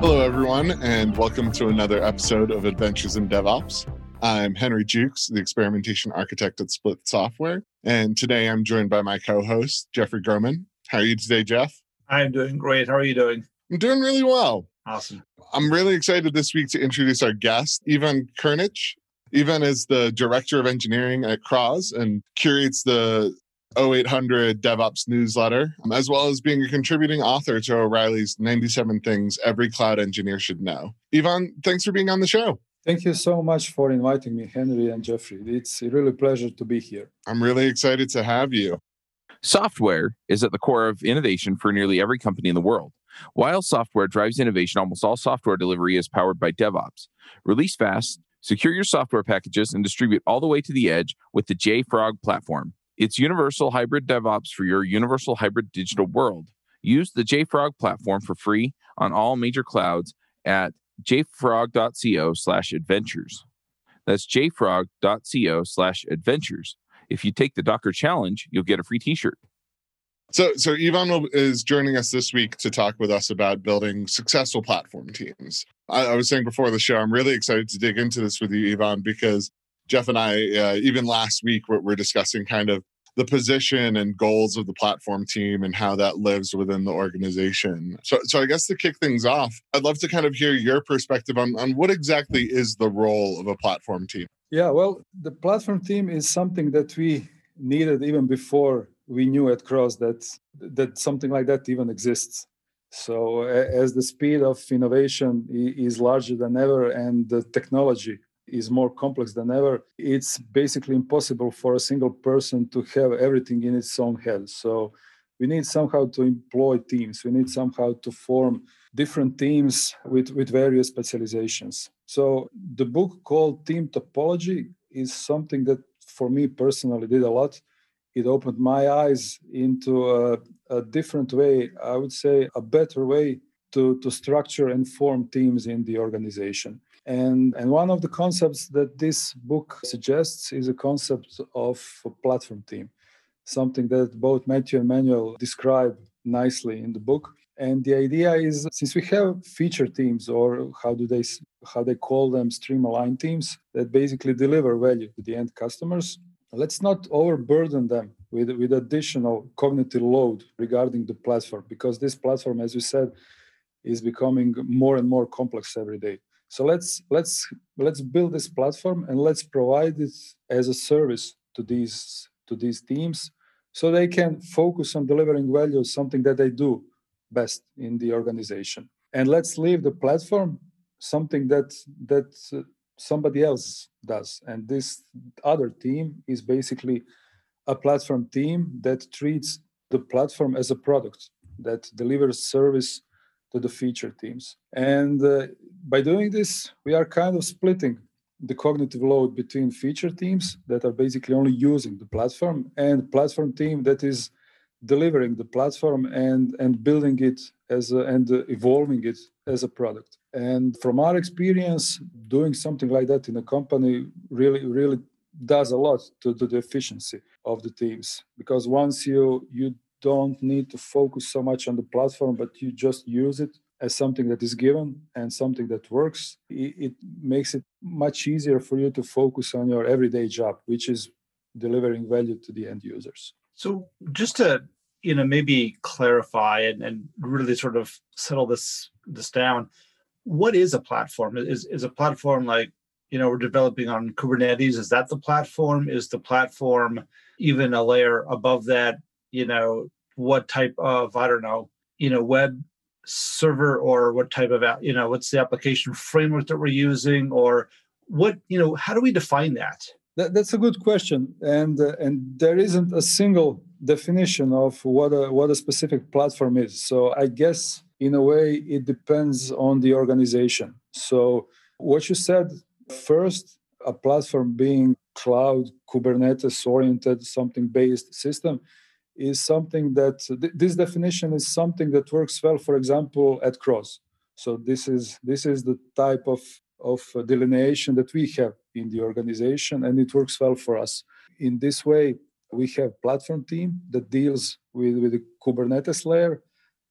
Hello, everyone, and welcome to another episode of Adventures in DevOps. I'm Henry Jukes, the experimentation architect at Split Software, and today I'm joined by my co host, Jeffrey Groman. How are you today, Jeff? I'm doing great. How are you doing? I'm doing really well. Awesome. I'm really excited this week to introduce our guest, Ivan Krnić. Ivan is the director of engineering at CROZ and curates the 0800 DevOps newsletter, um, as well as being a contributing author to O'Reilly's 97 Things Every Cloud Engineer Should Know. Ivan, thanks for being on the show. Thank you so much for inviting me, Henry and Jeffrey. It's a really pleasure to be here. I'm really excited to have you. Software is at the core of innovation for nearly every company in the world. While software drives innovation, almost all software delivery is powered by DevOps. Release fast, secure your software packages, and distribute all the way to the edge with the JFrog platform. It's universal hybrid DevOps for your universal hybrid digital world. Use the JFrog platform for free on all major clouds at jfrog.co slash adventures. That's jfrog.co slash adventures. If you take the Docker challenge, you'll get a free t-shirt. So, so will, is joining us this week to talk with us about building successful platform teams. I, I, was saying before the show, I'm really excited to dig into this with you, Ivan, because Jeff and I, uh, even last week, we're, we're discussing kind of the position and goals of the platform team and how that lives within the organization. So, so I guess to kick things off, I'd love to kind of hear your perspective on, on what exactly is the role of a platform team. Yeah, well, the platform team is something that we needed even before we knew at CROZ that that something like that even exists. So as the speed of innovation is larger than ever and the technology is more complex than ever, it's basically impossible for a single person to have everything in its own head. So we need somehow to employ teams. We need somehow to form different teams with, with various specializations. So the book called Team Topology is something that for me personally did a lot. It opened my eyes into a, a different way, I would say a better way to, to structure and form teams in the organization. And, and one of the concepts that this book suggests is a concept of a platform team, something that both Matthew and Manuel describe nicely in the book. And the idea is since we have feature teams, or how do they how they call them stream aligned teams that basically deliver value to the end customers, let's not overburden them with, with additional cognitive load regarding the platform because this platform, as you said, is becoming more and more complex every day. So let's let's let's build this platform and let's provide it as a service to these to these teams so they can focus on delivering value, something that they do best in the organization. And let's leave the platform something that that somebody else does. And this other team is basically a platform team that treats the platform as a product that delivers service to the feature teams. And uh, by doing this, we are kind of splitting the cognitive load between feature teams that are basically only using the platform and platform team that is delivering the platform and and building it as a, and evolving it as a product and from our experience doing something like that in a company really really does a lot to, to the efficiency of the teams because once you you don't need to focus so much on the platform, but you just use it as something that is given and something that works, it, it, makes it much easier for you to focus on your everyday job, which is delivering value to the end users. So, just to you know maybe clarify and, and really sort of settle this this down, what is a platform? Is is a platform like you know we're developing on Kubernetes? Is that the platform? Is the platform even a layer above that? you know what type of i don't know you know web server or what type of you know what's the application framework that we're using or what you know how do we define that, that that's a good question and uh, and there isn't a single definition of what a what a specific platform is. So i guess in a way it depends on the organization. So what you said first a platform being cloud kubernetes oriented something based system is something that th- this definition is something that works well, for example, at CROZ. so this is this is the type of of delineation that we have in the organization and it works well for us. In this way we have platform team that deals with, with the kubernetes layer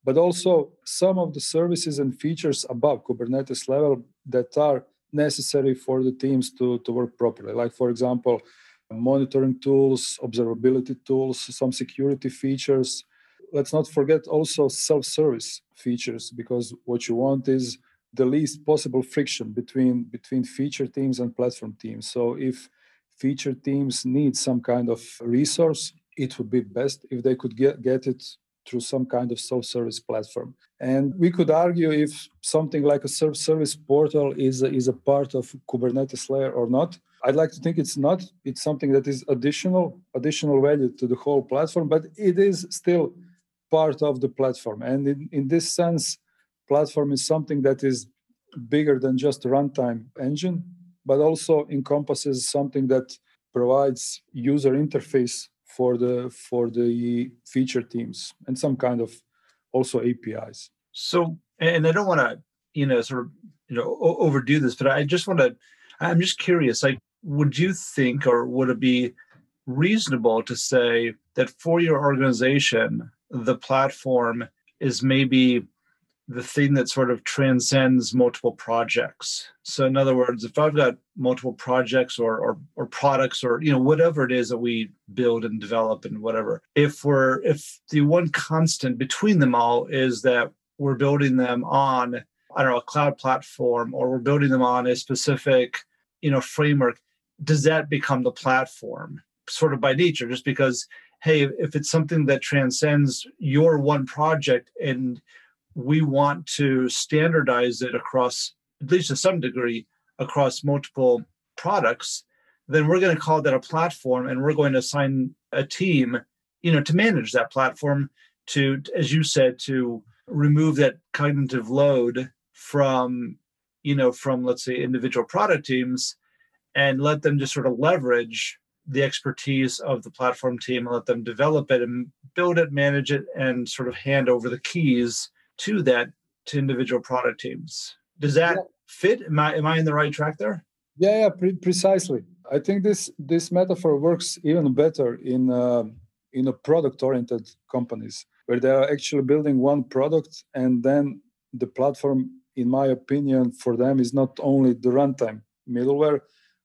but also some of the services and features above kubernetes level that are necessary for the teams to, to work properly. Like for example monitoring tools observability tools some security features. Let's not forget also self-service features because what you want is the least possible friction between between feature teams and platform teams. So if feature teams need some kind of resource it would be best if they could get, get it through some kind of self-service platform. And we could argue if something like a self-service portal is a, is a part of kubernetes layer or not. I'd like to think it's not. It's something that is additional additional value to the whole platform but it is still part of the platform. And in, in this sense platform is something that is bigger than just a runtime engine, but also encompasses something that provides user interface for the for the feature teams and some kind of also APIs. So, and I don't want to you know sort of you know overdo this, but I just want to. I'm just curious. Like, would you think, or would it be reasonable to say that for your organization, the platform is maybe the thing that sort of transcends multiple projects. So in other words, if I've got multiple projects or, or or products or you know whatever it is that we build and develop and whatever, if we're if the one constant between them all is that we're building them on I don't know a cloud platform or we're building them on a specific you know framework, does that become the platform sort of by nature? Just because hey, if it's something that transcends your one project and we want to standardize it across, at least to some degree, across multiple products, then we're going to call that a platform and we're going to assign a team, you know, to manage that platform to, as you said, to remove that cognitive load from, you know, from let's say individual product teams and let them just sort of leverage the expertise of the platform team and let them develop it and build it, manage it, and sort of hand over the keys to that to individual product teams. Does that yeah. fit? Am I am I in the right track there? Yeah, yeah, pre- precisely. I think this this metaphor works even better in uh, in a product oriented companies where they are actually building one product and then the platform, in my opinion, for them is not only the runtime middleware,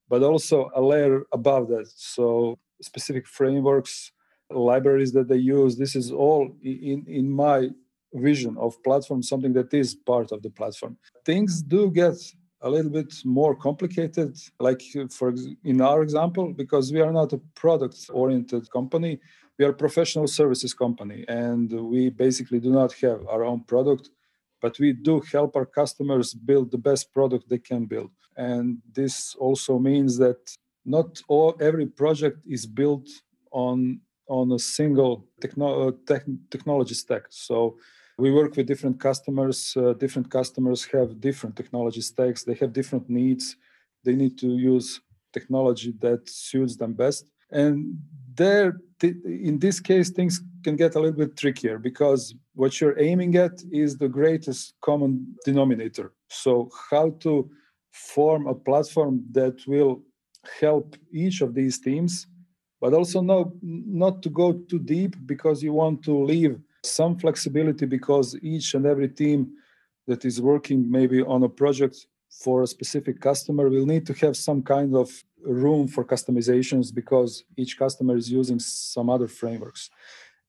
but also a layer above that. So specific frameworks, libraries that they use. This is all in in my vision of platform something that is part of the platform. Things do get a little bit more complicated like for in our example because we are not a product oriented company. We are a professional services company and we basically do not have our own product but we do help our customers build the best product they can build. And this also means that not all every project is built on on a single techno- uh, technology stack. So we work with different customers uh, different customers have different technology stacks. They have different needs. They need to use technology that suits them best. And there in this case things can get a little bit trickier because what you're aiming at is the greatest common denominator. So how to form a platform that will help each of these teams but also no, not to go too deep because you want to leave some flexibility because each and every team that is working maybe on a project for a specific customer will need to have some kind of room for customizations because each customer is using some other frameworks.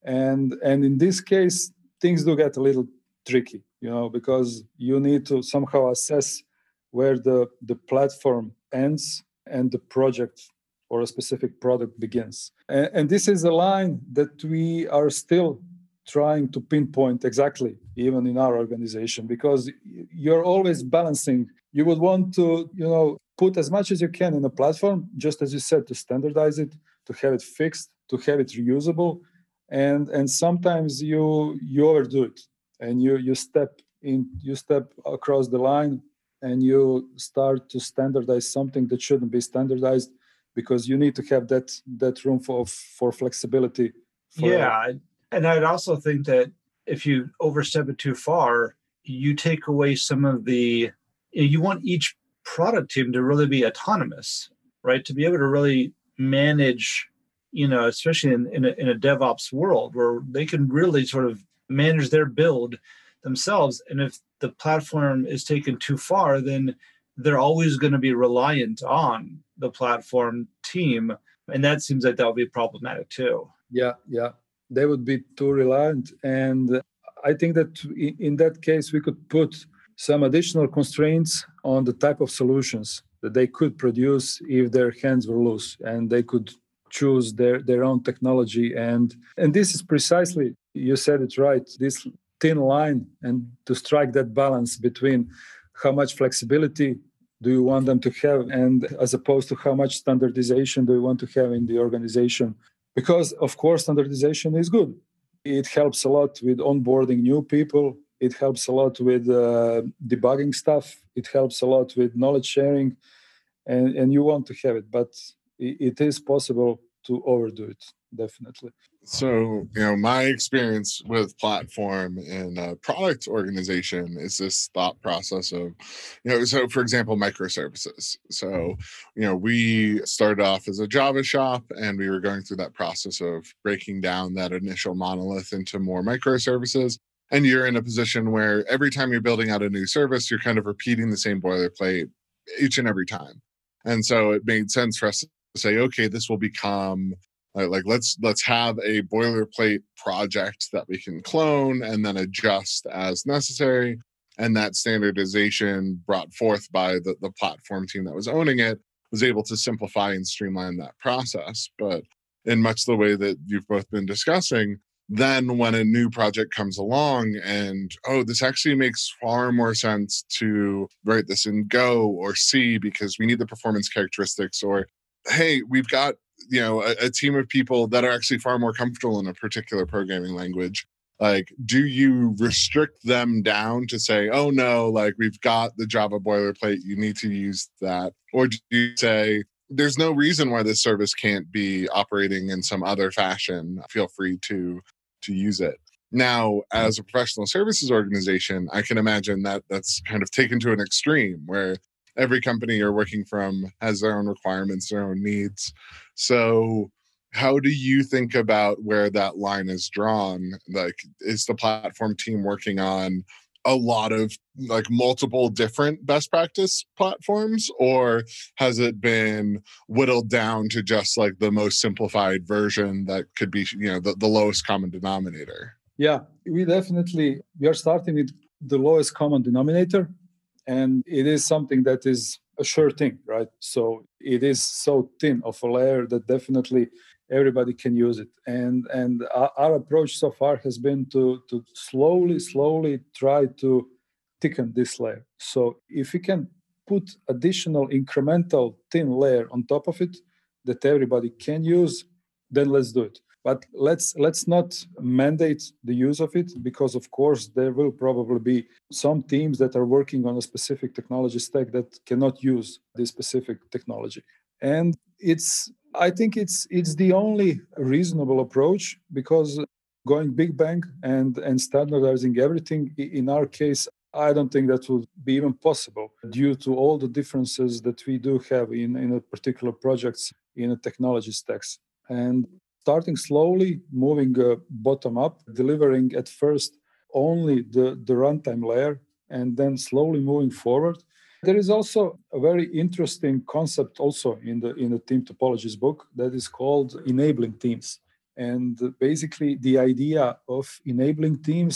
And and in this case things do get a little tricky you know because you need to somehow assess where the the platform ends and the project or a specific product begins. And, and this is a line that we are still trying to pinpoint exactly even in our organization because you're always balancing. You would want to you know put as much as you can in a platform just as you said to standardize it to have it fixed to have it reusable and and sometimes you you overdo it and you you step in you step across the line and you start to standardize something that shouldn't be standardized because you need to have that that room for for flexibility for yeah and I'd also think that if you overstep it too far, you take away some of the you want each product team to really be autonomous right? To be able to really manage you know especially in, in, a, in a devops world where they can really sort of manage their build themselves. And if the platform is taken too far then they're always going to be reliant on the platform team. And that seems like that would be problematic too. Yeah yeah they would be too reliant. And i think that in that case we could put some additional constraints on the type of solutions that they could produce if their hands were loose and they could choose their, their own technology. And and this is precisely you said it right this thin line and to strike that balance between how much flexibility do you want them to have and as opposed to how much standardization do you want to have in the organization because of course standardization is good. It helps a lot with onboarding new people. It helps a lot with uh, debugging stuff. It helps a lot with knowledge sharing and and you want to have it but it is possible to overdo it definitely. So you know my experience with platform and a product organization is this thought process of you know so for example microservices. So mm-hmm. you know we started off as a java shop and we were going through that process of breaking down that initial monolith into more microservices. And you're in a position where every time you're building out a new service you're kind of repeating the same boilerplate each and every time. And so it made sense for us to say okay this will become like let's let's have a boilerplate project that we can clone and then adjust as necessary. And that standardization brought forth by the, the platform team that was owning it was able to simplify and streamline that process. But in much the way that you've both been discussing then when a new project comes along and oh this actually makes far more sense to write this in go or c because we need the performance characteristics or hey we've got you know a, a, team of people that are actually far more comfortable in a particular programming language like do you restrict them down to say oh no like we've got the java boilerplate you need to use that or do you say there's no reason why this service can't be operating in some other fashion feel free to to use it. Now as a professional services organization i can imagine that that's kind of taken to an extreme where every company you're working from has their own requirements, their own needs. So, how do you think about where that line is drawn? Like, is the platform team working on a lot of like multiple different best practice platforms or has it been whittled down to just like the most simplified version that could be you know the, the lowest common denominator yeah we definitely we are starting with the lowest common denominator and it is something that is a sure thing right? So it is so thin of a layer that definitely everybody can use it. And and our, approach so far has been to to slowly slowly try to thicken this layer. So if we can put additional incremental thin layer on top of it that everybody can use then let's do it but let's let's not mandate the use of it because of course there will probably be some teams that are working on a specific technology stack that cannot use this specific technology and it's i think it's it's the only reasonable approach because going big bang and and standardizing everything in our case I don't think that would be even possible due to all the differences that we do have in, in particular projects in a technology stacks. And starting slowly, moving uh, bottom up, delivering at first only the, the runtime layer, and then slowly moving forward. There is also a very interesting concept also in the in the team topologies book that is called enabling teams. And basically the idea of enabling teams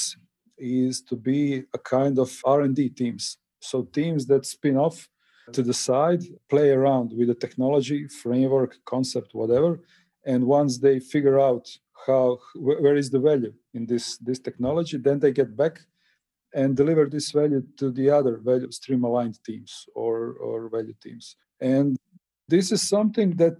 is to be a kind of R&D teams. So teams that spin off to the side, play around with the technology, framework, concept, whatever, and once they figure out how where is the value in this this technology then they get back and deliver this value to the other value stream aligned teams or or value teams. And this is something that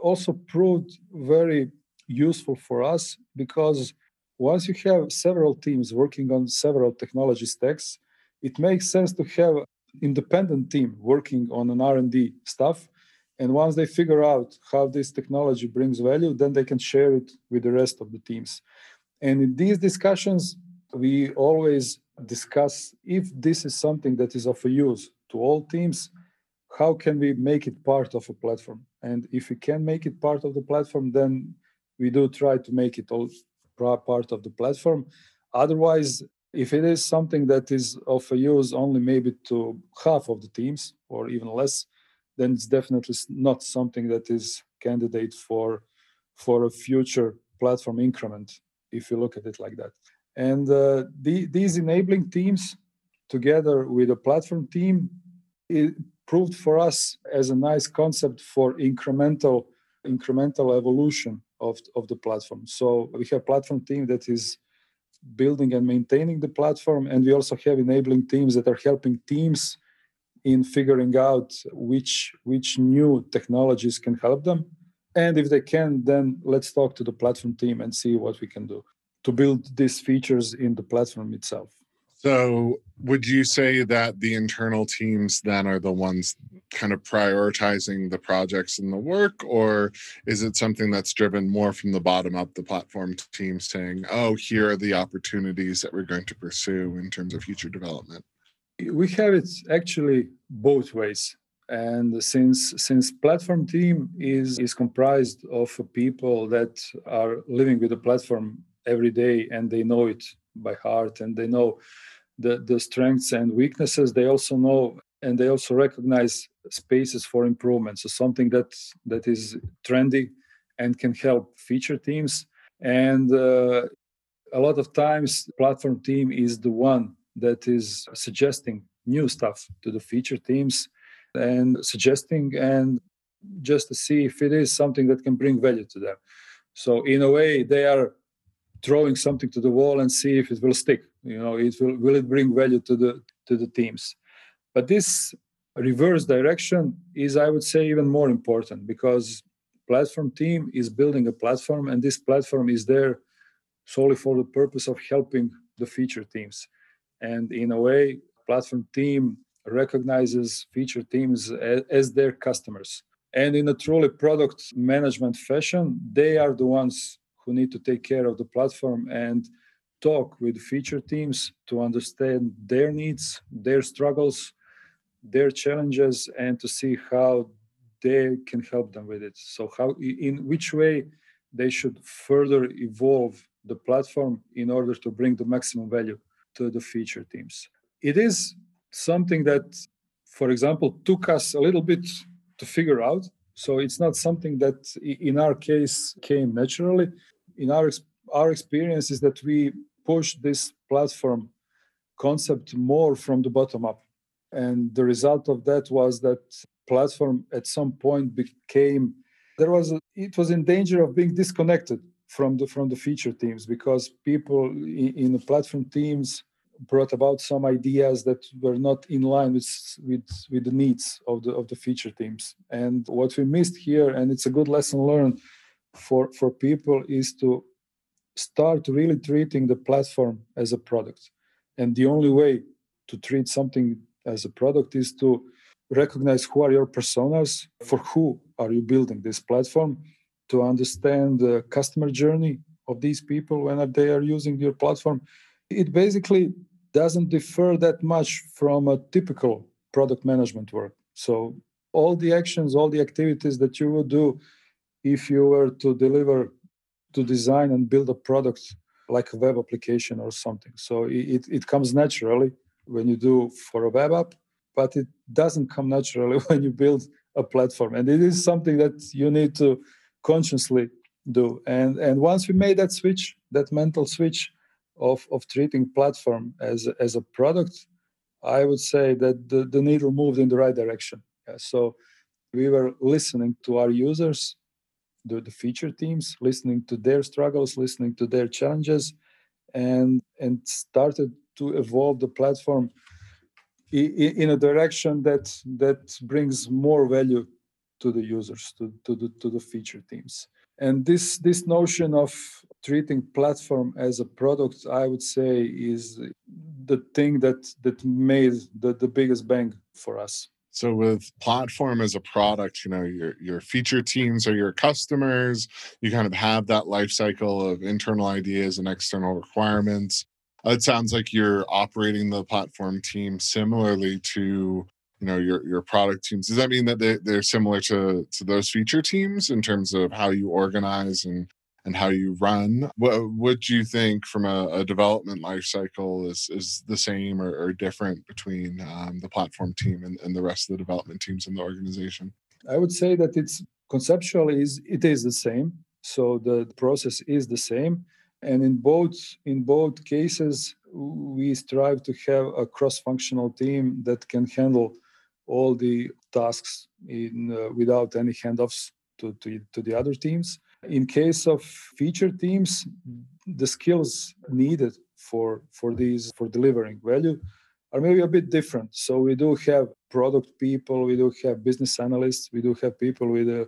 also proved very useful for us because once you have several teams working on several technology stacks it makes sense to have independent team working on an r&d stuff and once they figure out how this technology brings value, then they can share it with the rest of the teams. And in these discussions, we always discuss if this is something that is of a use to all teams how can we make it part of a platform and if we can make it part of the platform then we do try to make it all part of the platform otherwise if it is something that is of a use only maybe to half of the teams or even less then it's definitely not something that is candidate for for a future platform increment if you look at it like that. And uh, the, these enabling teams together with a platform team it proved for us as a nice concept for incremental incremental evolution of, of the platform. So we have platform team that is building and maintaining the platform and we also have enabling teams that are helping teams in figuring out which which new technologies can help them. And if they can then let's talk to the platform team and see what we can do to build these features in the platform itself. So would you say that the internal teams then are the ones kind of prioritizing the projects and the work or is it something that's driven more from the bottom up the platform team saying oh here are the opportunities that we're going to pursue in terms of future development we have it actually both ways. And since since platform team is is comprised of people that are living with the platform every day and they know it by heart and they know the the strengths and weaknesses they also know and they also recognize spaces for improvement. So something that that is trendy and can help feature teams. And uh, a lot of times platform team is the one that is suggesting new stuff to the feature teams and suggesting and just to see if it is something that can bring value to them. So in a way, they are throwing something to the wall and see if it will stick. You know, it will will it bring value to the to the teams. But this reverse direction is, I would say, even more important because platform team is building a platform and this platform is there solely for the purpose of helping the feature teams and in a way platform team recognizes feature teams as, as, their customers and in a truly product management fashion they are the ones who need to take care of the platform and talk with feature teams to understand their needs their struggles their challenges and to see how they can help them with it so how in which way they should further evolve the platform in order to bring the maximum value to the feature teams. It is something that, for example, took us a little bit to figure out. So it's not something that, in our case, came naturally. In our our experience is that we pushed this platform concept more from the bottom up, and the result of that was that platform at some point became there was a, it was in danger of being disconnected from the from the feature teams because people in the platform teams brought about some ideas that were not in line with with with the needs of the of the feature teams. And what we missed here and it's a good lesson learned for for people is to start really treating the platform as a product. And the only way to treat something as a product is to recognize who are your personas for who are you building this platform to understand the customer journey of these people when they are using your platform. It basically doesn't differ that much from a typical product management work. So all the actions all the activities that you would do if you were to deliver to design and build a product like a web application or something. So it, it comes naturally when you do for a web app but it doesn't come naturally when you build a platform. And it is something that you need to consciously do. And and once we made that switch that mental switch of of treating platform as as a product i would say that the, the needle moved in the right direction yeah, so we were listening to our users the, the feature teams listening to their struggles listening to their challenges and and started to evolve the platform in, a direction that that brings more value to the users, to, to, the, to the feature teams. And this, this notion of treating platform as a product, I would say, is the thing that, that made the, the biggest bang for us. So with platform as a product, you know, your your feature teams are your customers. You kind of have that life cycle of internal ideas and external requirements. it sounds like you're operating the platform team similarly to you know your your product teams. Does that mean that they, they're similar to to those feature teams in terms of how you organize and and how you run? What do you think from a, a development life cycle is is the same or, or different between um, the platform team and, and the rest of the development teams in the organization? I would say that it's conceptually is it is the same. So the process is the same. And in both in both cases we strive to have a cross-functional team that can handle all the tasks in uh, without any handoffs to, to, to the other teams. In case of feature teams the skills needed for for these for delivering value are maybe a bit different. So we do have product people we do have business analysts we do have people with a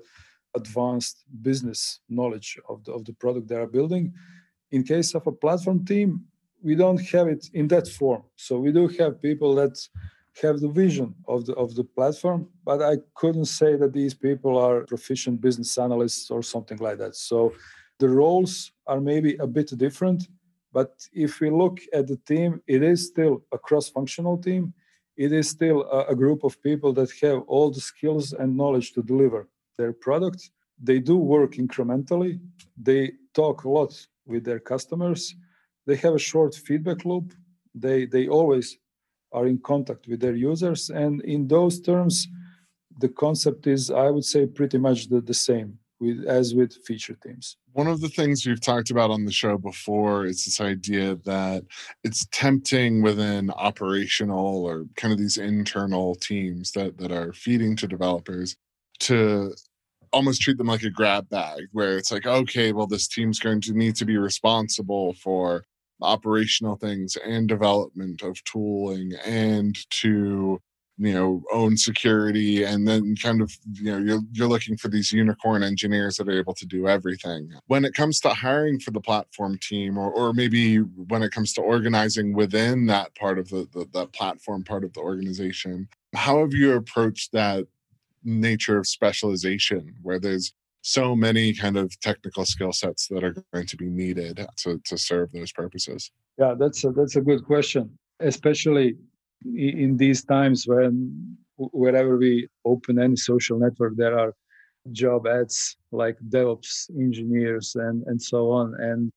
advanced business knowledge of the, of the product they are building. In case of a platform team we don't have it in that form. So we do have people that have the vision of the of the platform but i couldn't say that these people are proficient business analysts or something like that. So the roles are maybe a bit different but if we look at the team it is still a cross functional team. It is still a, a, group of people that have all the skills and knowledge to deliver their product. They do work incrementally. They talk a lot with their customers. They have a short feedback loop. They they always are in contact with their users. And in those terms, the concept is, I would say, pretty much the, the same with as with feature teams. One of the things we've talked about on the show before is this idea that it's tempting within operational or kind of these internal teams that, that are feeding to developers to almost treat them like a grab bag where it's like okay well this team's going to need to be responsible for operational things and development of tooling and to you know own security and then kind of you know you're, you're looking for these unicorn engineers that are able to do everything. When it comes to hiring for the platform team or, or maybe when it comes to organizing within that part of the, the, the platform part of the organization how have you approached that nature of specialization where there's so many kind of technical skill sets that are going to be needed to, to serve those purposes? Yeah, that's a, that's a good question, especially in these times when wherever we open any social network, there are job ads like DevOps engineers and, and so on. And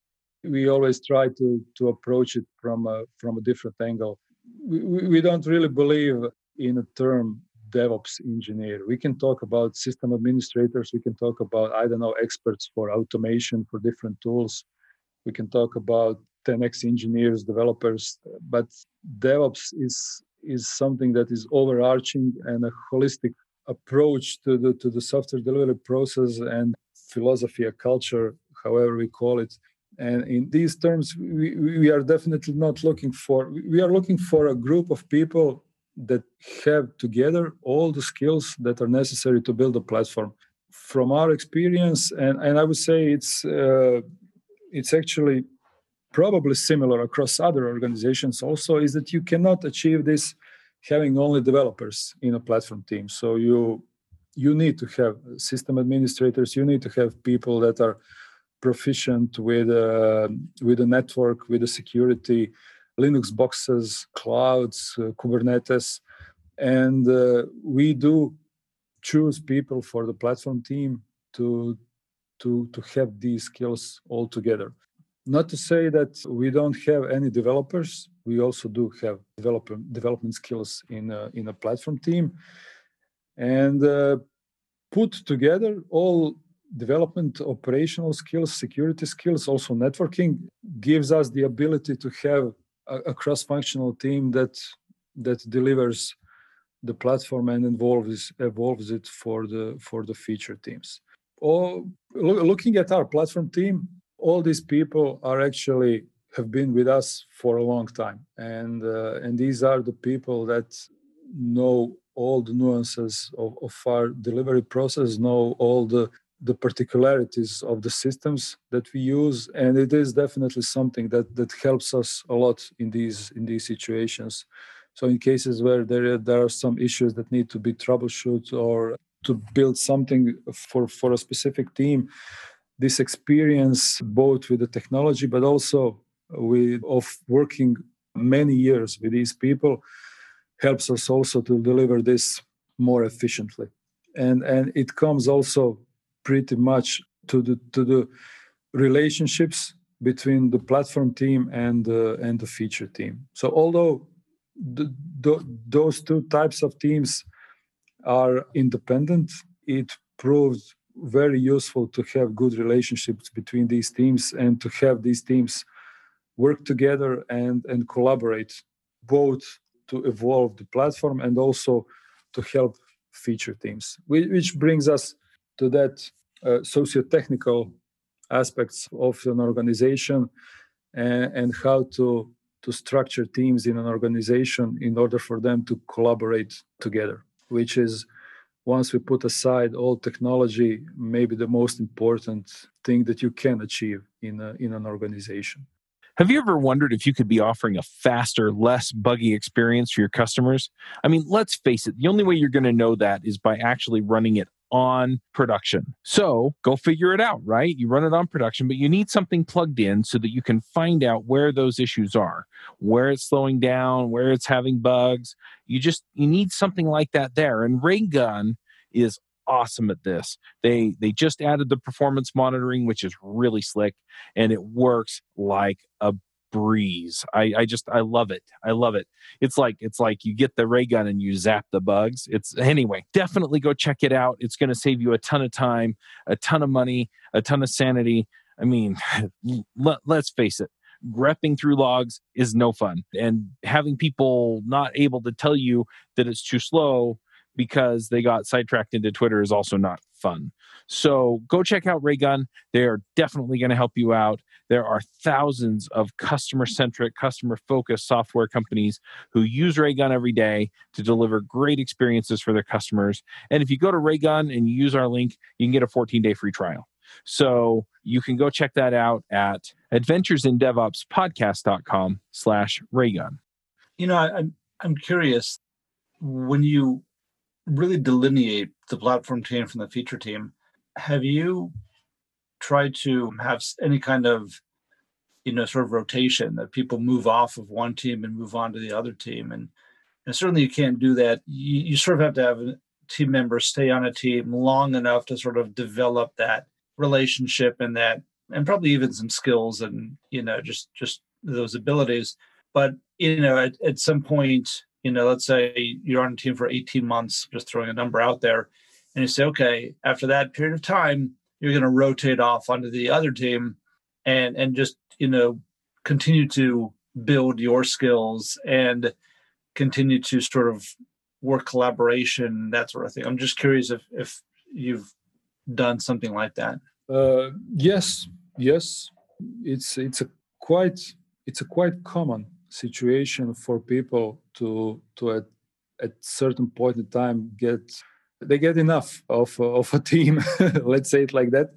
we always try to, to approach it from a, from a different angle. We, we don't really believe in a term DevOps engineer. We can talk about system administrators. We can talk about, I don't know, experts for automation for different tools. We can talk about 10x engineers, developers. But DevOps is is something that is overarching and a holistic approach to the to the software delivery process and philosophy, a culture, however we call it. And in these terms, we, we are definitely not looking for, we are looking for a group of people that have together all the skills that are necessary to build a platform. From our experience, and, and I would say it's uh, it's actually probably similar across other organizations also, is that you cannot achieve this having only developers in a platform team. So you you need to have system administrators, you need to have people that are proficient with uh, with a network, with the security, Linux boxes, clouds, uh, Kubernetes, and uh, we do choose people for the platform team to to to have these skills all together. Not to say that we don't have any developers. We also do have development development skills in a, in a platform team, and uh, put together all development operational skills security skills also networking gives us the ability to have a, a cross-functional team that that delivers the platform and evolves evolves it for the for the feature teams. Or looking at our platform team, all these people are actually have been with us for a long time, and uh, and these are the people that know all the nuances of, of our delivery process, know all the the particularities of the systems that we use and it is definitely something that that helps us a lot in these in these situations. So in cases where there there are some issues that need to be troubleshoot or to build something for for a specific team this experience both with the technology but also with of working many years with these people helps us also to deliver this more efficiently. And and it comes also pretty much to the to the relationships between the platform team and uh, and the feature team. So although the, the, those two types of teams are independent it proved very useful to have good relationships between these teams and to have these teams work together and and collaborate both to evolve the platform and also to help feature teams which brings us to that uh, socio-technical aspects of an organization and, and how to to structure teams in an organization in order for them to collaborate together which is once we put aside all technology, maybe the most important thing that you can achieve in, a, in an organization. Have you ever wondered if you could be offering a faster, less buggy experience for your customers? I mean, let's face it, the only way you're going to know that is by actually running it on production. So go figure it out, right? You run it on production, but you need something plugged in so that you can find out where those issues are, where it's slowing down, where it's having bugs. You just you need something like that there. And Raygun is awesome at this. They they just added the performance monitoring, which is really slick, and it works like a breeze. I, I just I love it. I love it. It's like it's like you get the ray gun and you zap the bugs. It's anyway, definitely go check it out. It's going to save you a ton of time, a ton of money, a ton of sanity. I mean, let, let's face it. Grepping through logs is no fun. And having people not able to tell you that it's too slow because they got sidetracked into Twitter is also not fun. So go check out Raygun. They are definitely going to help you out. There are thousands of customer centric, customer focused software companies who use Raygun every day to deliver great experiences for their customers. And if you go to Raygun and use our link, you can get a 14 day free trial. So you can go check that out at adventuresindevopspodcast.com slash Raygun. You know, I, I'm, I'm curious when you really delineate the platform team from the feature team, have you tried to have any kind of you know sort of rotation that people move off of one team and move on to the other team? And, and certainly you can't do that. You, you sort of have to have team members stay on a team long enough to sort of develop that relationship and that and probably even some skills and you know just just those abilities. But you know at, at some point you know, let's say you're on a team for 18 months, just throwing a number out there, and you say, okay, after that period of time, you're going to rotate off onto the other team and and just you know continue to build your skills and continue to sort of work collaboration that sort of thing. I'm just curious if if you've done something like that. Uh, yes yes. It's it's a quite it's a quite common situation for people to to at, at certain point in time get they get enough of of a team let's say it like that.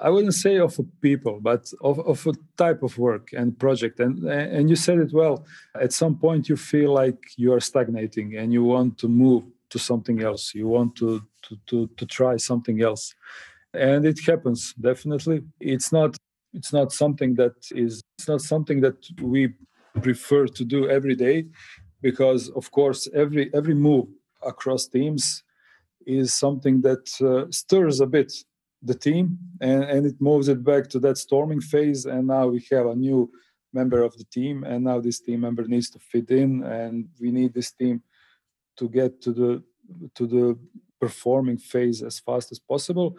I wouldn't say of people but of, of a type of work and project. And and you said it well. At some point you feel like you are stagnating and you want to move to something else. You want to to to, to try something else. And it happens definitely. It's not it's not something that is it's not something that we prefer to do every day because of course every every move across teams is something that uh, stirs a bit the team and, and it moves it back to that storming phase and now we have a new member of the team and now this team member needs to fit in and we need this team to get to the to the performing phase as fast as possible.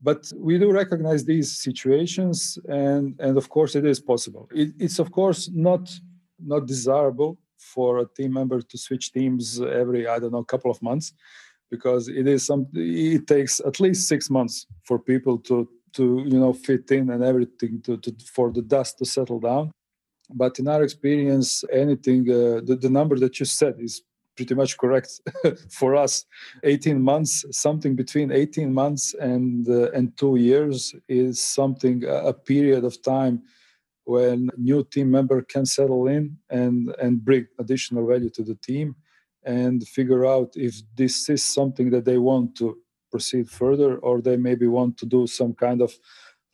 But we do recognize these situations and and of course it is possible. It, it's of course not not desirable for a team member to switch teams every i don't know couple of months because it is some it takes at least six months for people to to you know fit in and everything to, to for the dust to settle down. But in our experience anything uh, the, the number that you said is pretty much correct for us. 18 months something between 18 months and uh, and 2 years is something a period of time when new team member can settle in and and bring additional value to the team and figure out if this is something that they want to proceed further or they maybe want to do some kind of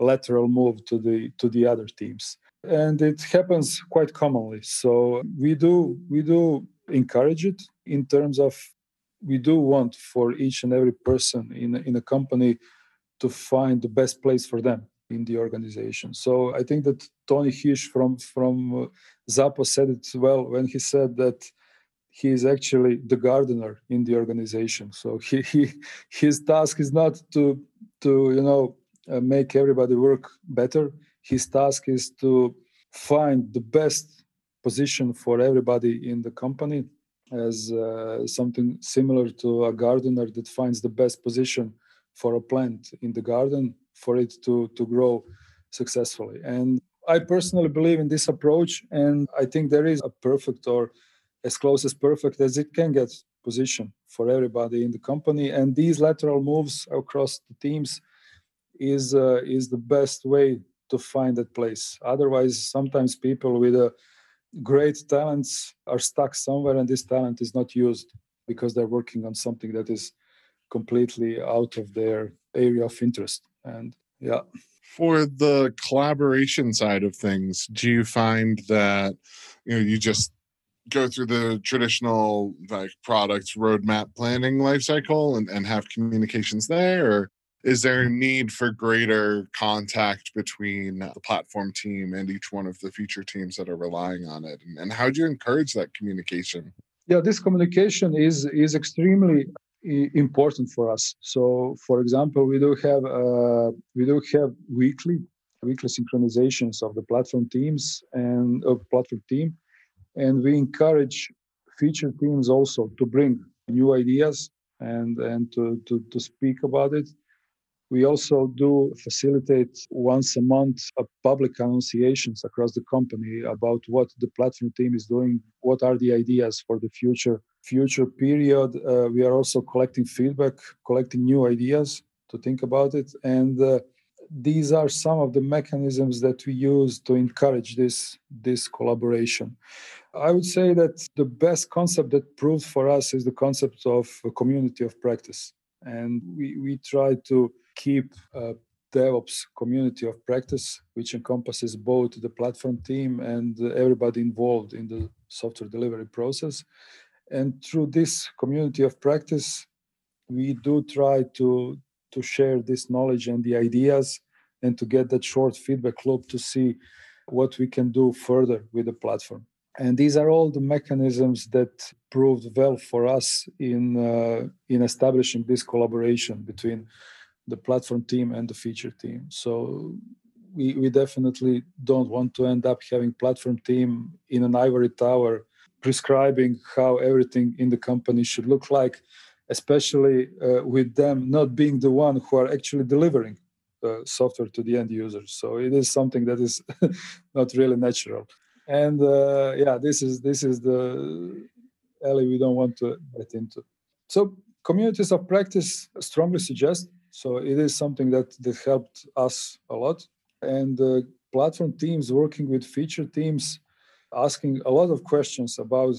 lateral move to the to the other teams and it happens quite commonly. So we do we do encourage it in terms of we do want for each and every person in in a company to find the best place for them in the organization. So I think that Tony Hirsch from from uh, Zappos said it well when he said that he is actually the gardener in the organization. So he, he his task is not to to you know uh, make everybody work better. His task is to find the best position for everybody in the company as uh, something similar to a gardener that finds the best position for a plant in the garden for it to to grow successfully and i personally believe in this approach and i think there is a perfect or as close as perfect as it can get position for everybody in the company. And these lateral moves across the teams is uh, is the best way to find that place. Otherwise sometimes people with a great talents are stuck somewhere and this talent is not used because they're working on something that is completely out of their area of interest. And yeah. For the collaboration side of things do you find that you know you just go through the traditional like product roadmap planning lifecycle and, and have communications there or is there a need for greater contact between the platform team and each one of the feature teams that are relying on it? And, and how do you encourage that communication? Yeah this communication is is extremely important for us. So for example we do have uh, we do have weekly weekly synchronizations of the platform teams and of platform team and we encourage feature teams also to bring new ideas and and to, to, to speak about it we also do facilitate once a month public annunciations across the company about what the platform team is doing, what are the ideas for the future future period. Uh, we are also collecting feedback, collecting new ideas to think about it, and uh, these are some of the mechanisms that we use to encourage this this collaboration. I would say that the best concept that proved for us is the concept of a community of practice, and we we try to keep a DevOps community of practice, which encompasses both the platform team and everybody involved in the software delivery process. And through this community of practice, we do try to, to share this knowledge and the ideas and to get that short feedback loop to see what we can do further with the platform. And these are all the mechanisms that proved well for us in, uh, in establishing this collaboration between the platform team and the feature team. So we, we definitely don't want to end up having platform team in an ivory tower prescribing how everything in the company should look like, especially uh, with them not being the one who are actually delivering uh, software to the end users. So it is something that is not really natural. And uh, yeah, this is this is the alley we don't want to get into. So communities of practice strongly suggest so it is something that that helped us a lot. And uh, platform teams working with feature teams, asking a lot of questions about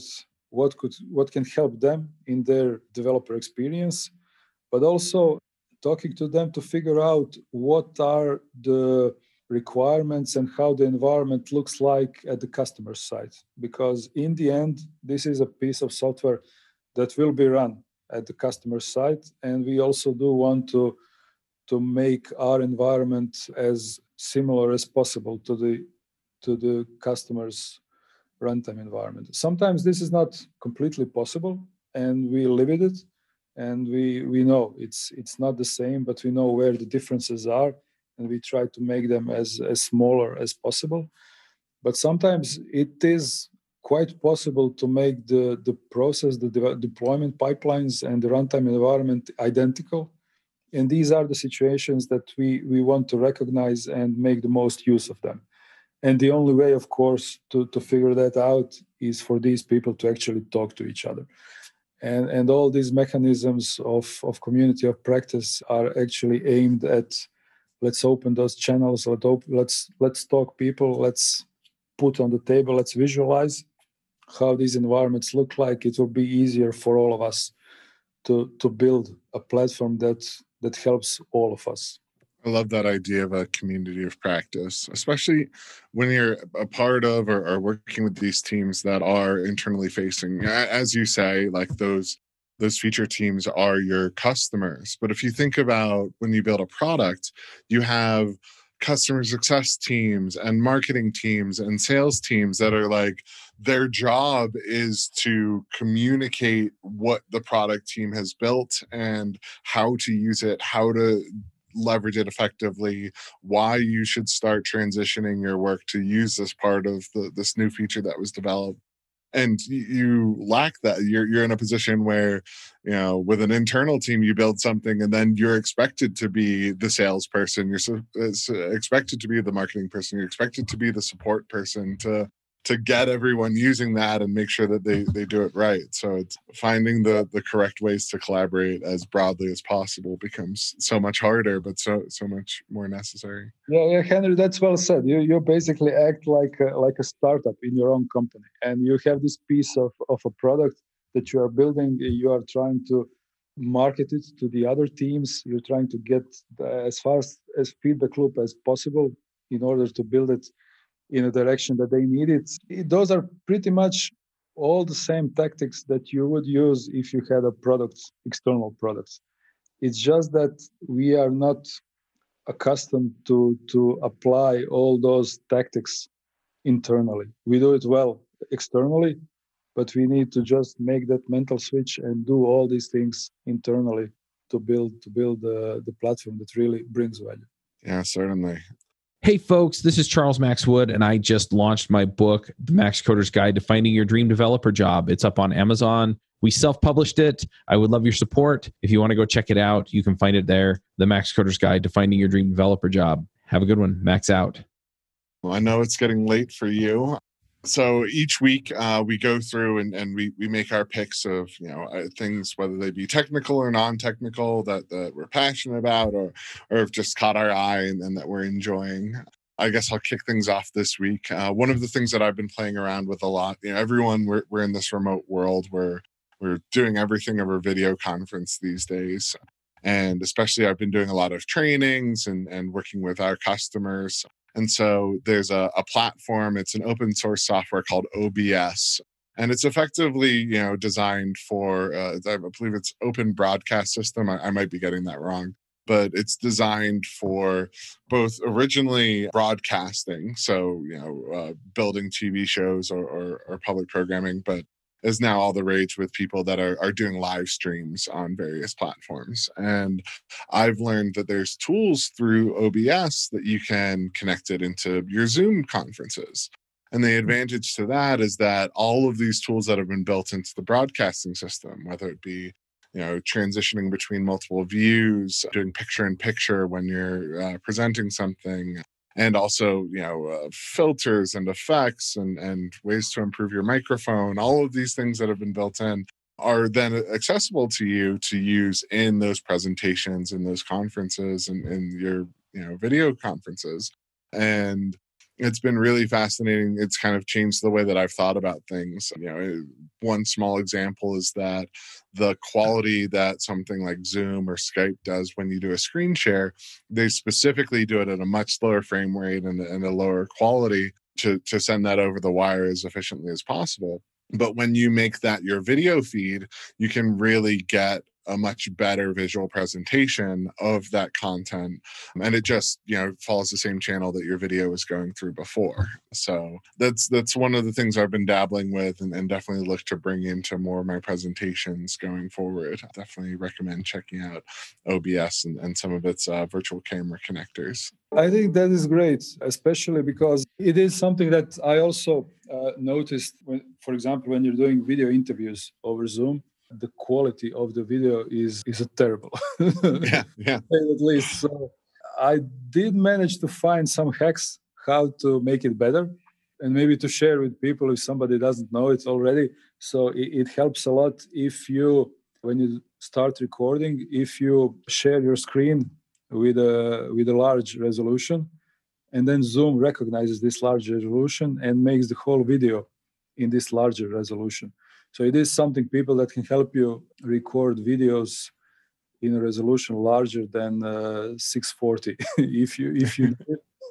what could what can help them in their developer experience, but also talking to them to figure out what are the requirements and how the environment looks like at the customer side because in the end this is a piece of software that will be run at the customer side and we also do want to to make our environment as similar as possible to the to the customer's runtime environment. Sometimes this is not completely possible, and we live with it, and we we know it's it's not the same, but we know where the differences are, and we try to make them as as smaller as possible. But sometimes it is quite possible to make the the process, the de- deployment pipelines, and the runtime environment identical. And these are the situations that we we want to recognize and make the most use of them. And the only way of course to to figure that out is for these people to actually talk to each other. And and all these mechanisms of of community of practice are actually aimed at let's open those channels let op- let's let's talk people let's put on the table let's visualize how these environments look like it will be easier for all of us to to build a platform that that helps all of us. I love that idea of a community of practice, especially when you're a part of or, or, working with these teams that are internally facing. As you say, like those those feature teams are your customers. But if you think about when you build a product, you have customer success teams and marketing teams and sales teams that are like their job is to communicate what the product team has built and how to use it, how to leverage it effectively, why you should start transitioning your work to use this part of the, this new feature that was developed and you lack that. You're you're in a position where you know with an internal team you build something and then you're expected to be the salesperson. You're uh, expected to be the marketing person. You're expected to be the support person to to get everyone using that and make sure that they they do it right. So it's finding the the correct ways to collaborate as broadly as possible becomes so much harder but so so much more necessary. Yeah yeah henry that's well said. You you basically act like a, like a startup in your own company and you have this piece of of a product that you are building. You are trying to market it to the other teams. You're trying to get as fast as feedback loop as possible in order to build it in a direction that they need it. Those are pretty much all the same tactics that you would use if you had a product, external products. It's just that we are not accustomed to to apply all those tactics internally. We do it well externally, but we need to just make that mental switch and do all these things internally to build to build the, the platform that really brings value. Yeah, certainly. Hey, folks, this is Charles Max Wood, and I just launched my book, The Max Coder's Guide to Finding Your Dream Developer Job. It's up on Amazon. We self published it. I would love your support. If you want to go check it out, you can find it there The Max Coder's Guide to Finding Your Dream Developer Job. Have a good one. Max out. Well, I know it's getting late for you so each week uh, we go through and, and we, we make our picks of you know uh, things whether they be technical or non-technical that, that we're passionate about or or have just caught our eye and, and that we're enjoying. I guess i'll kick things off this week. Uh, one of the things that i've been playing around with a lot you know everyone we're, we're in this remote world where we're doing everything over video conference these days. And especially i've been doing a lot of trainings and, and working with our customers and so there's a, a platform, it's an open source software called OBS. And it's effectively, you know, designed for, uh, I believe it's Open Broadcast System. I, I might be getting that wrong but it's designed for both originally broadcasting, so you know, uh, building TV shows or, or, or, public programming, but is now all the rage with people that are, are doing live streams on various platforms. And I've learned that there's tools through OBS that you can connect it into your Zoom conferences. And the advantage to that is that all of these tools that have been built into the broadcasting system, whether it be you know transitioning between multiple views doing picture in picture when you're uh, presenting something and also you know uh, filters and effects and and ways to improve your microphone all of these things that have been built in are then accessible to you to use in those presentations in those conferences and in your you know video conferences. And it's been really fascinating. It's kind of changed the way that I've thought about things. You know, one small example is that the quality that something like Zoom or Skype does when you do a screen share, they specifically do it at a much slower frame rate and, and a lower quality to, to send that over the wire as efficiently as possible. But when you make that your video feed, you can really get a much better visual presentation of that content and it just you know follows the same channel that your video was going through before. So that's that's one of the things i've been dabbling with and, and definitely look to bring into more of my presentations going forward. I definitely recommend checking out obs and, and some of its uh, virtual camera connectors. I think that is great especially because it is something that i also uh, noticed when for example when you're doing video interviews over zoom the quality of the video is is terrible. yeah, yeah. At least so. I did manage to find some hacks how to make it better, and maybe to share with people if somebody doesn't know it already. So it, it helps a lot if you when you start recording if you share your screen with a with a large resolution and then zoom recognizes this large resolution and makes the whole video in this larger resolution so it is something people that can help you record videos in a resolution larger than uh, 640 if you if you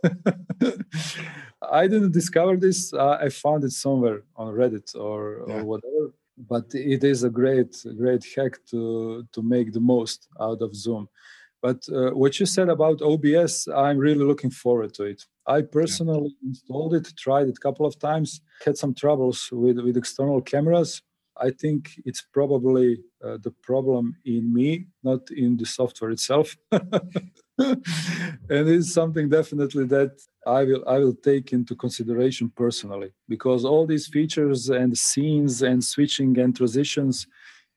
i didn't discover this uh, i found it somewhere on reddit or, yeah. or whatever but it is a great great hack to to make the most out of zoom but uh, what you said about obs i'm really looking forward to it i personally yeah. installed it tried it a couple of times had some troubles with with external cameras I think it's probably uh, the problem in me, not in the software itself. and it's something definitely that I will I will take into consideration personally because all these features and scenes and switching and transitions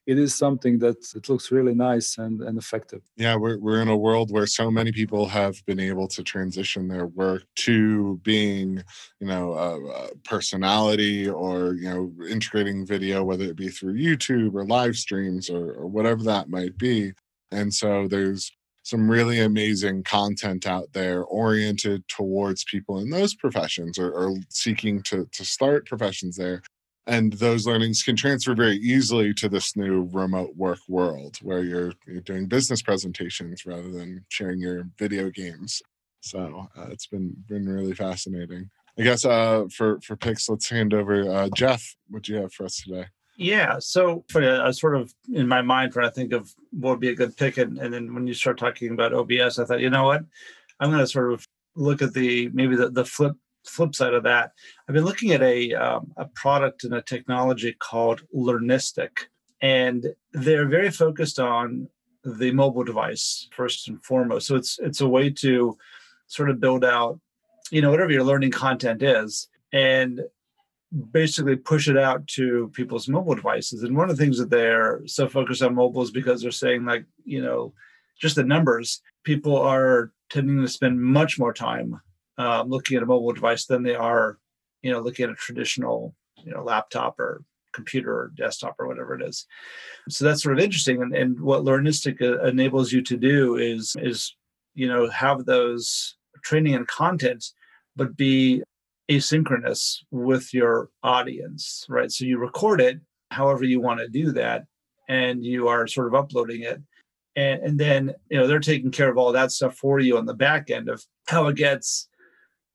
it is something that it looks really nice and, and effective. Yeah, we're, we're in a world where so many people have been able to transition their work to being, you know, a, a personality or, you know, integrating video, whether it be through YouTube or live streams or, or whatever that might be. And so there's some really amazing content out there oriented towards people in those professions or, or seeking to, to start professions there and those learnings can transfer very easily to this new remote work world where you're, you're doing business presentations rather than sharing your video games. So uh, it's been been really fascinating. I guess uh, for for picks let's hand over uh, jeff. What do you have for us today? Yeah so for a, sort of in my mind trying to think of what would be a good pick and, and then when you start talking about obs i thought you know what? I'm going to sort of look at the maybe the, the flip flip side of that, I've been looking at a, um, a product and a technology called Learnistic, and they're very focused on the mobile device first and foremost. So it's it's a way to sort of build out, you know, whatever your learning content is, and basically push it out to people's mobile devices. And one of the things that they're so focused on mobile is because they're saying like, you know, just the numbers, people are tending to spend much more time um, looking at a mobile device than they are, you know, looking at a traditional, you know, laptop or computer or desktop or whatever it is. So that's sort of interesting. And, and what Learnistic uh, enables you to do is is you know have those training and content, but be asynchronous with your audience, right? So you record it however you want to do that, and you are sort of uploading it. And, and then you know they're taking care of all that stuff for you on the back end of how it gets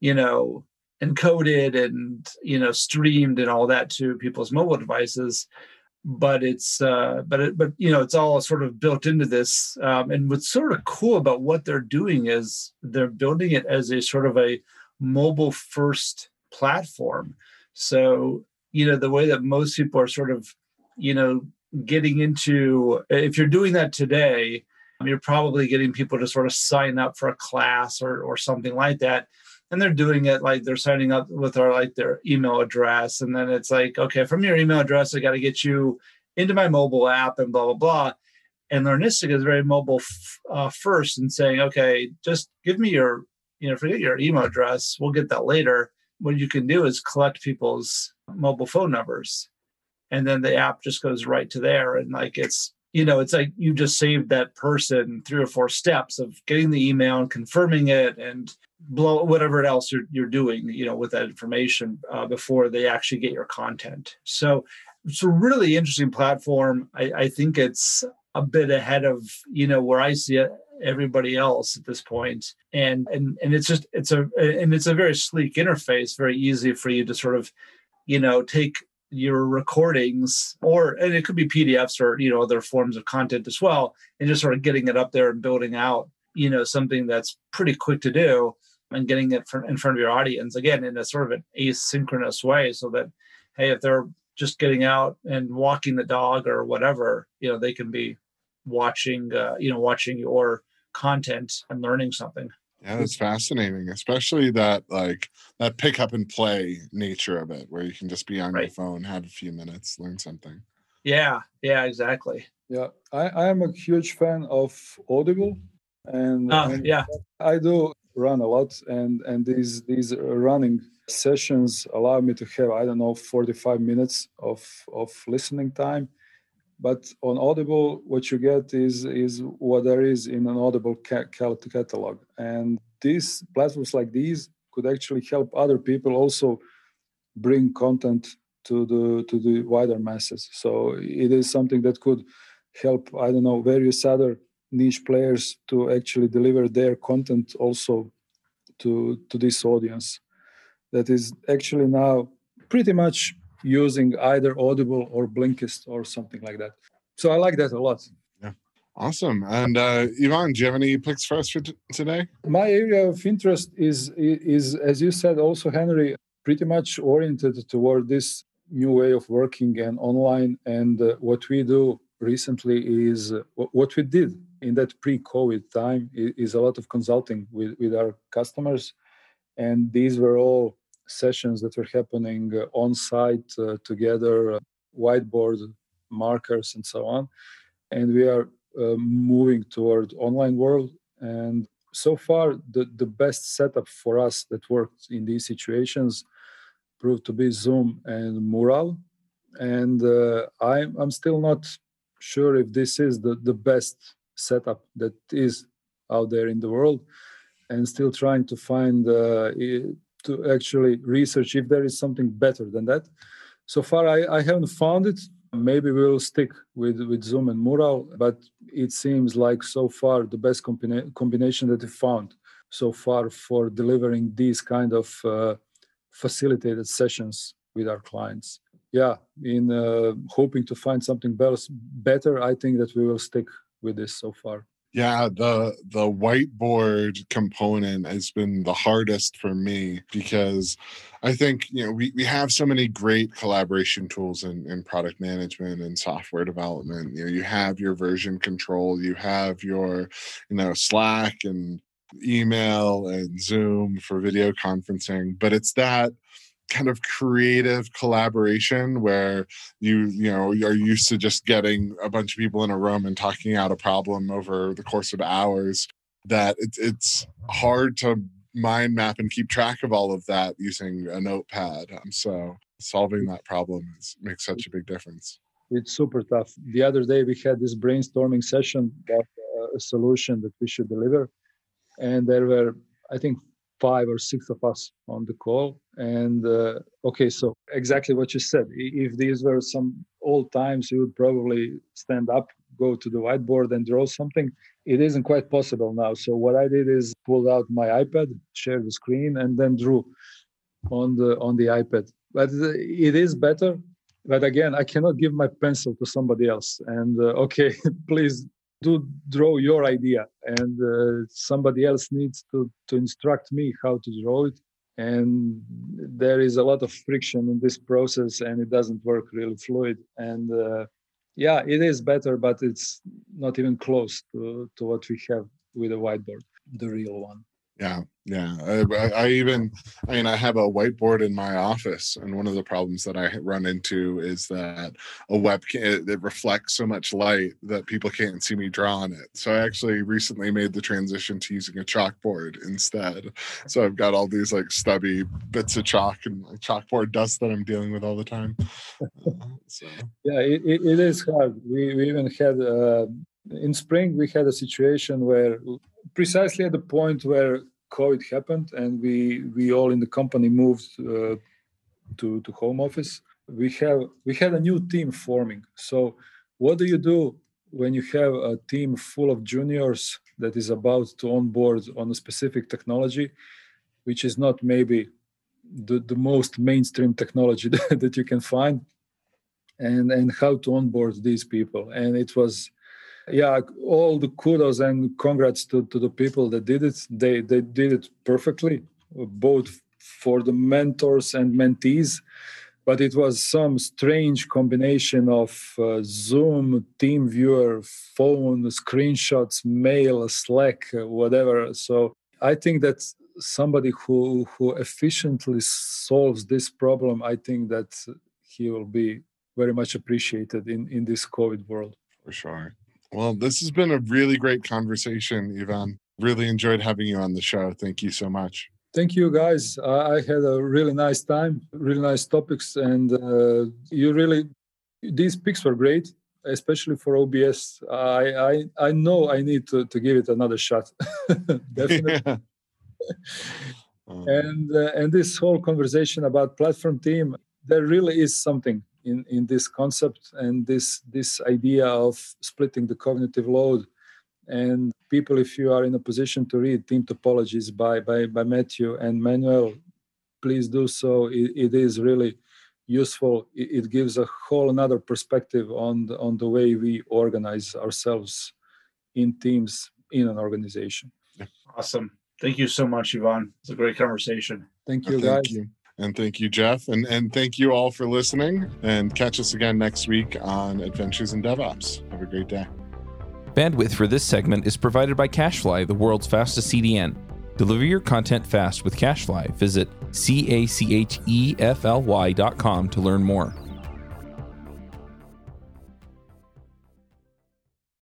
you know, encoded and you know streamed and all that to people's mobile devices. But it's uh but it but you know it's all sort of built into this um and what's sort of cool about what they're doing is they're building it as a sort of a mobile first platform. So you know the way that most people are sort of you know getting into if you're doing that today you're probably getting people to sort of sign up for a class or or something like that and they're doing it like they're signing up with our like their email address. And then it's like okay from your email address i got to get you into my mobile app and blah blah blah. And learnistic is very mobile f- uh, first and saying okay just give me your you know forget your email address. We'll get that later. What you can do is collect people's mobile phone numbers. And then the app just goes right to there. And like it's you know it's like you just saved that person three or four steps of getting the email and confirming it and blow whatever else you're, you're doing you know with that information uh, before they actually get your content. So it's a really interesting platform. I, I think it's a bit ahead of you know where i see everybody else at this point. And and and it's just it's a and it's a very sleek interface very easy for you to sort of you know take your recordings or and it could be pdfs or you know other forms of content as well and just sort of getting it up there and building out you know something that's pretty quick to do and getting it in front of your audience again in a sort of an asynchronous way so that hey if they're just getting out and walking the dog or whatever you know they can be watching uh, you know watching your content and learning something. Yeah that's fascinating especially that like that pick up and play nature of it where you can just be on right. your phone have a few minutes learn something. Yeah yeah exactly. Yeah i i am a huge fan of audible and, uh, and yeah. I do run a lot and and these these running sessions allow me to have i don't know 45 minutes of of listening time. But on audible what you get is is what there is in an audible ca- catalog. And these platforms like these could actually help other people also bring content to the to the wider masses. So it is something that could help i don't know various other niche players to actually deliver their content also to to this audience that is actually now pretty much using either Audible or Blinkist or something like that. So I like that a lot. Yeah, awesome. And uh, Ivan, do you have any picks for us for t- today? My area of interest is is as you said, also Henry, pretty much oriented toward this new way of working and online. And uh, what we do recently is uh, what we did in that pre-COVID time is a lot of consulting with, with our customers. And these were all sessions that were happening uh, on site uh, together, uh, whiteboard markers, and so on. And we are moving toward online world. And so far, the, the best setup for us that worked in these situations proved to be Zoom and Mural. And uh, I'm, I'm still not sure if this is the, the best setup that is out there in the world and still trying to find uh, to actually research if there is something better than that. So far, I, I haven't found it. Maybe we'll stick with, with Zoom and Mural, but it seems like so far the best combina- combination that we found so far for delivering these kind of uh, facilitated sessions with our clients. Yeah, in uh, hoping to find something better, I think that we will stick with this so far. Yeah, the the whiteboard component has been the hardest for me because I think you know we, we have so many great collaboration tools in, in product management and software development. You know, you have your version control, you have your, you know, Slack and email and Zoom for video conferencing, but it's that kind of creative collaboration where you you know are used to just getting a bunch of people in a room and talking out a problem over the course of hours that it's it's hard to mind map and keep track of all of that using a notepad um, so solving that problem is, makes such a big difference. It's super tough. The other day we had this brainstorming session about uh, a solution that we should deliver and there were i think five or six of us on the call. And uh, okay, so exactly what you said. If these were some old times, you would probably stand up, go to the whiteboard, and draw something. It isn't quite possible now. So what I did is pulled out my iPad, shared the screen, and then drew on the on the iPad. But it is better. But again, I cannot give my pencil to somebody else. And uh, okay, please do draw your idea and uh, somebody else needs to to instruct me how to draw it and there is a lot of friction in this process and it doesn't work really fluid and uh, yeah it is better but it's not even close to, to what we have with a whiteboard the real one yeah, yeah. I, I, even, I mean, I have a whiteboard in my office, and one of the problems that I run into is that a webcam it, it reflects so much light that people can't see me draw on it. So I actually recently made the transition to using a chalkboard instead. So I've got all these like stubby bits of chalk and like, chalkboard dust that I'm dealing with all the time. Uh, so. Yeah, it, it is hard. We, we even had uh, in spring we had a situation where precisely at the point where COVID happened and we we all in the company moved uh, to to home office, we have we had a new team forming. So what do you do when you have a team full of juniors that is about to onboard on a specific technology, which is not maybe the, the most mainstream technology that, that you can find, and and how to onboard these people. And it was yeah all the kudos and congrats to, to the people that did it. They they did it perfectly both for the mentors and mentees but it was some strange combination of uh, zoom team viewer phone screenshots mail slack whatever. So i think that somebody who who efficiently solves this problem i think that he will be very much appreciated in in this covid world. For sure well, this has been a really great conversation, Ivan. Really enjoyed having you on the show. Thank you so much. Thank you, guys. I had a really nice time, really nice topics, and uh, you really these picks were great, especially for OBS. I I, I know I need to, to give it another shot, definitely. Yeah. And uh, and this whole conversation about platform team, there really is something in, in this concept and this this idea of splitting the cognitive load And people, if you are in a position to read Team Topologies by by, by Matthew and Manuel, please do so. it, it is really useful. It, it, gives a whole another perspective on the, on the way we organize ourselves in teams in an organization. Awesome. Thank you so much, Ivan. It's a great conversation. Thank you, thank guys. You. And thank you, Jeff. And, and thank you all for listening. And catch us again next week on Adventures in DevOps. Have a great day. Bandwidth for this segment is provided by CacheFly, the world's fastest CDN. Deliver your content fast with CacheFly. Visit C A C H E F L Y dot com to learn more.